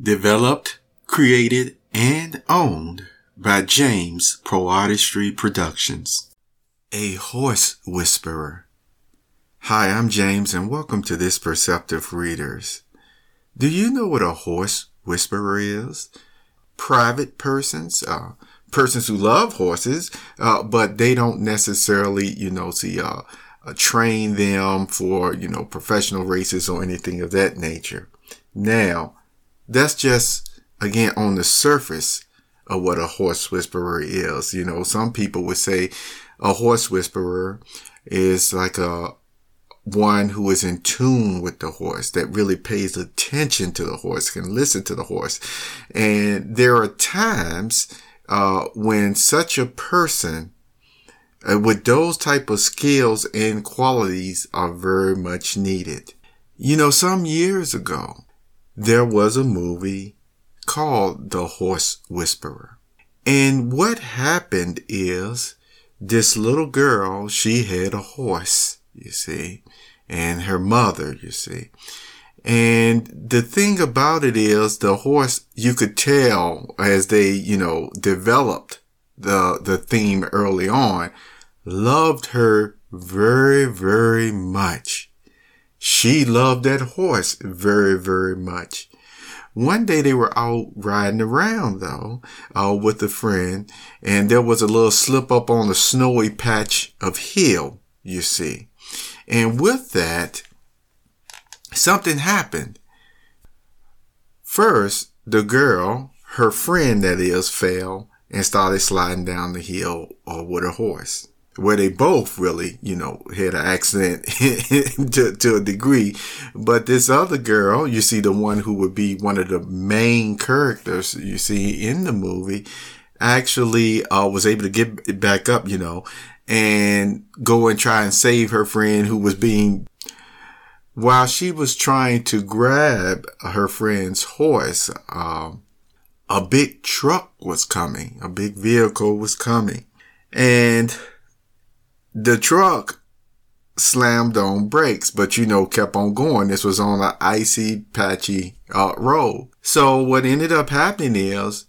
Developed, created, and owned by James PoeArtistry Productions. A Horse Whisperer. Hi, I'm James and welcome to this Perceptive Readers. Do you know what a horse whisperer is? Private persons, uh, persons who love horses, uh, but they don't necessarily, you know, see, uh, uh, train them for, you know, professional races or anything of that nature. Now, that's just, again, on the surface of what a horse whisperer is. You know, some people would say a horse whisperer is like a, one who is in tune with the horse, that really pays attention to the horse, can listen to the horse. And there are times, uh, when such a person uh, with those type of skills and qualities are very much needed. You know, some years ago, there was a movie called The Horse Whisperer. And what happened is this little girl, she had a horse, you see, and her mother, you see. And the thing about it is the horse, you could tell as they, you know, developed the, the theme early on, loved her very, very much. She loved that horse very, very much. One day they were out riding around though, uh, with a friend, and there was a little slip up on a snowy patch of hill, you see. And with that, something happened. First, the girl, her friend that is, fell and started sliding down the hill uh, with her horse where they both really, you know, had an accident to, to a degree. But this other girl, you see the one who would be one of the main characters you see in the movie, actually uh, was able to get back up, you know, and go and try and save her friend who was being while she was trying to grab her friend's horse, um, a big truck was coming, a big vehicle was coming. And the truck slammed on brakes, but you know, kept on going. This was on an icy, patchy uh, road. So what ended up happening is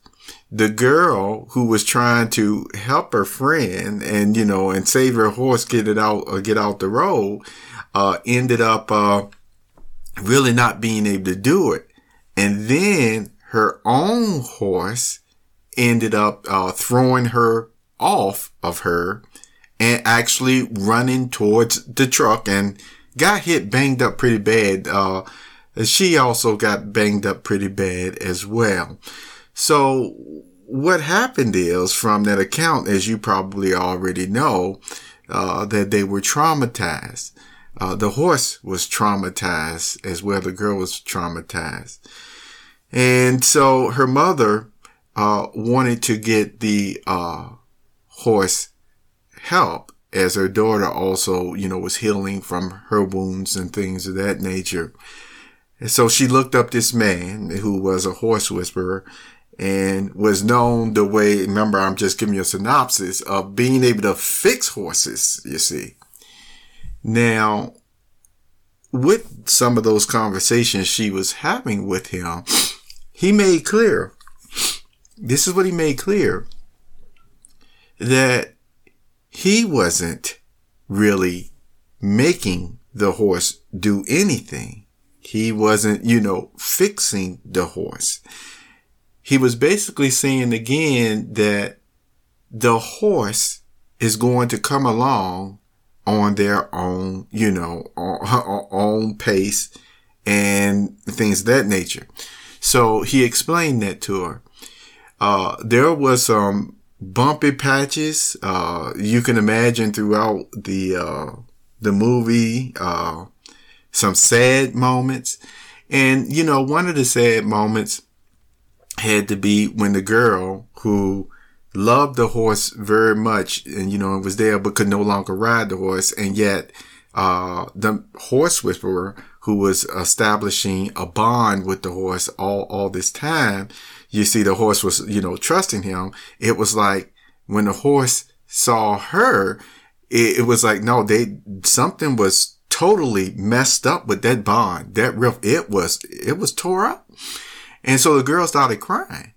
the girl who was trying to help her friend and, you know, and save her horse, get it out, or uh, get out the road, uh, ended up, uh, really not being able to do it. And then her own horse ended up, uh, throwing her off of her and actually running towards the truck and got hit banged up pretty bad. Uh, she also got banged up pretty bad as well. So what happened is from that account, as you probably already know, uh, that they were traumatized. Uh, the horse was traumatized as well. The girl was traumatized. And so her mother, uh, wanted to get the, uh, horse help as her daughter also, you know, was healing from her wounds and things of that nature. And so she looked up this man who was a horse whisperer and was known the way, remember, I'm just giving you a synopsis of being able to fix horses, you see. Now, with some of those conversations she was having with him, he made clear, this is what he made clear, that he wasn't really making the horse do anything. He wasn't, you know, fixing the horse. He was basically saying again that the horse is going to come along on their own, you know, on, own pace and things of that nature. So he explained that to her. Uh, there was some bumpy patches. Uh, you can imagine throughout the, uh, the movie, uh, some sad moments. And, you know, one of the sad moments had to be when the girl who loved the horse very much and, you know, was there but could no longer ride the horse. And yet, uh, the horse whisperer who was establishing a bond with the horse all, all this time, you see the horse was, you know, trusting him. It was like when the horse saw her, it, it was like, no, they, something was totally messed up with that bond, that real, it was, it was tore up. And so the girl started crying.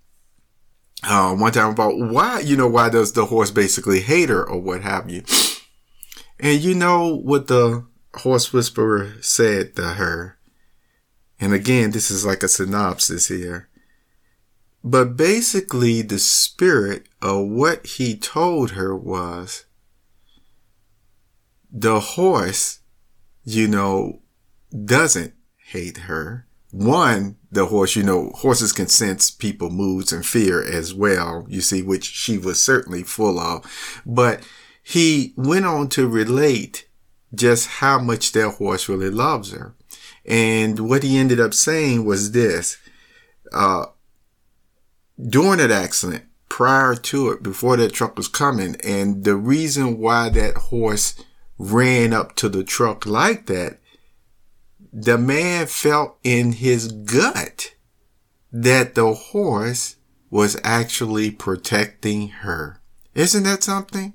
Uh, one time about why, you know, why does the horse basically hate her or what have you? And you know what the horse whisperer said to her? And again, this is like a synopsis here. But basically, the spirit of what he told her was the horse, you know, doesn't hate her. One, the horse, you know, horses can sense people moods and fear as well, you see, which she was certainly full of. But he went on to relate just how much that horse really loves her. And what he ended up saying was this, uh, during that accident, prior to it, before that truck was coming, and the reason why that horse ran up to the truck like that, the man felt in his gut that the horse was actually protecting her. Isn't that something?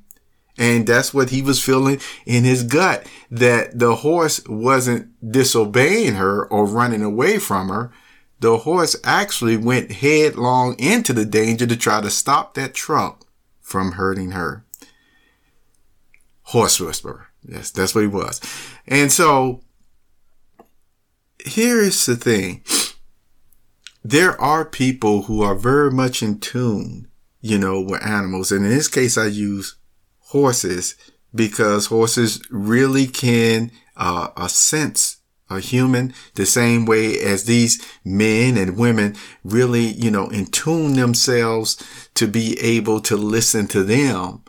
And that's what he was feeling in his gut, that the horse wasn't disobeying her or running away from her, the horse actually went headlong into the danger to try to stop that truck from hurting her. Horse whisperer. Yes, that's what he was. And so here is the thing. There are people who are very much in tune, you know, with animals. And in this case, I use horses because horses really can uh, sense a human the same way as these men and women really, you know, in tune themselves to be able to listen to them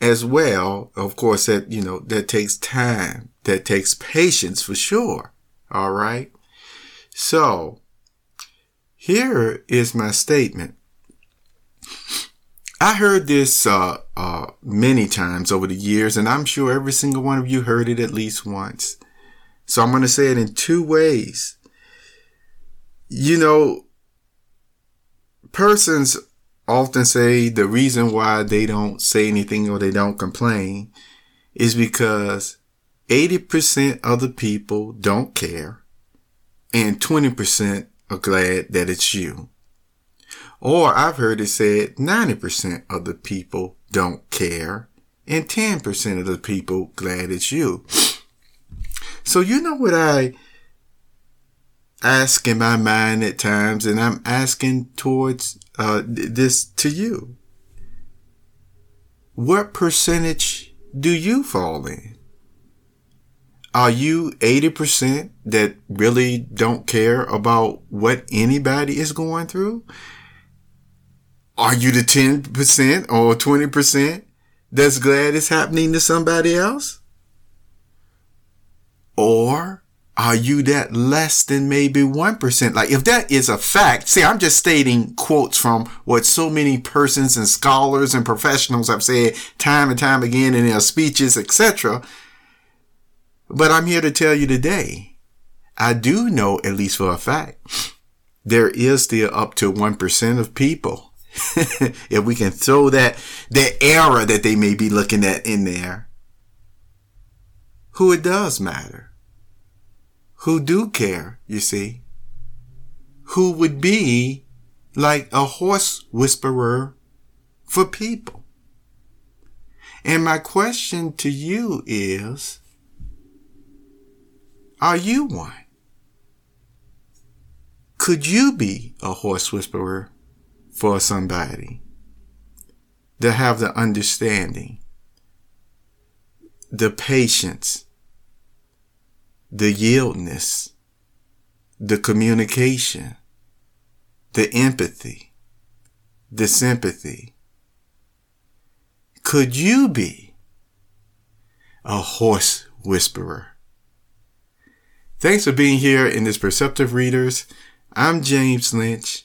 as well. Of course, that, you know, that takes time, that takes patience for sure. All right. So here is my statement. I heard this uh, uh, many times over the years, and I'm sure every single one of you heard it at least once. So I'm going to say it in two ways. You know, persons often say the reason why they don't say anything or they don't complain is because 80% of the people don't care and 20% are glad that it's you. Or I've heard it said 90% of the people don't care and 10% of the people glad it's you. So you know what I ask in my mind at times, and I'm asking towards uh, this to you. What percentage do you fall in? Are you 80% that really don't care about what anybody is going through? Are you the 10% or 20% that's glad it's happening to somebody else? Or are you that less than maybe 1%? Like if that is a fact, see, I'm just stating quotes from what so many persons and scholars and professionals have said time and time again in their speeches, etc. But I'm here to tell you today, I do know, at least for a fact, there is still up to 1% of people. if we can throw that, that error that they may be looking at in there, who it does matter who do care, you see, who would be like a horse whisperer for people. And my question to you is, are you one? Could you be a horse whisperer for somebody to have the understanding, the patience, the yieldness, the communication, the empathy, the sympathy. Could you be a horse whisperer? Thanks for being here in this Perceptive Readers. I'm James Lynch.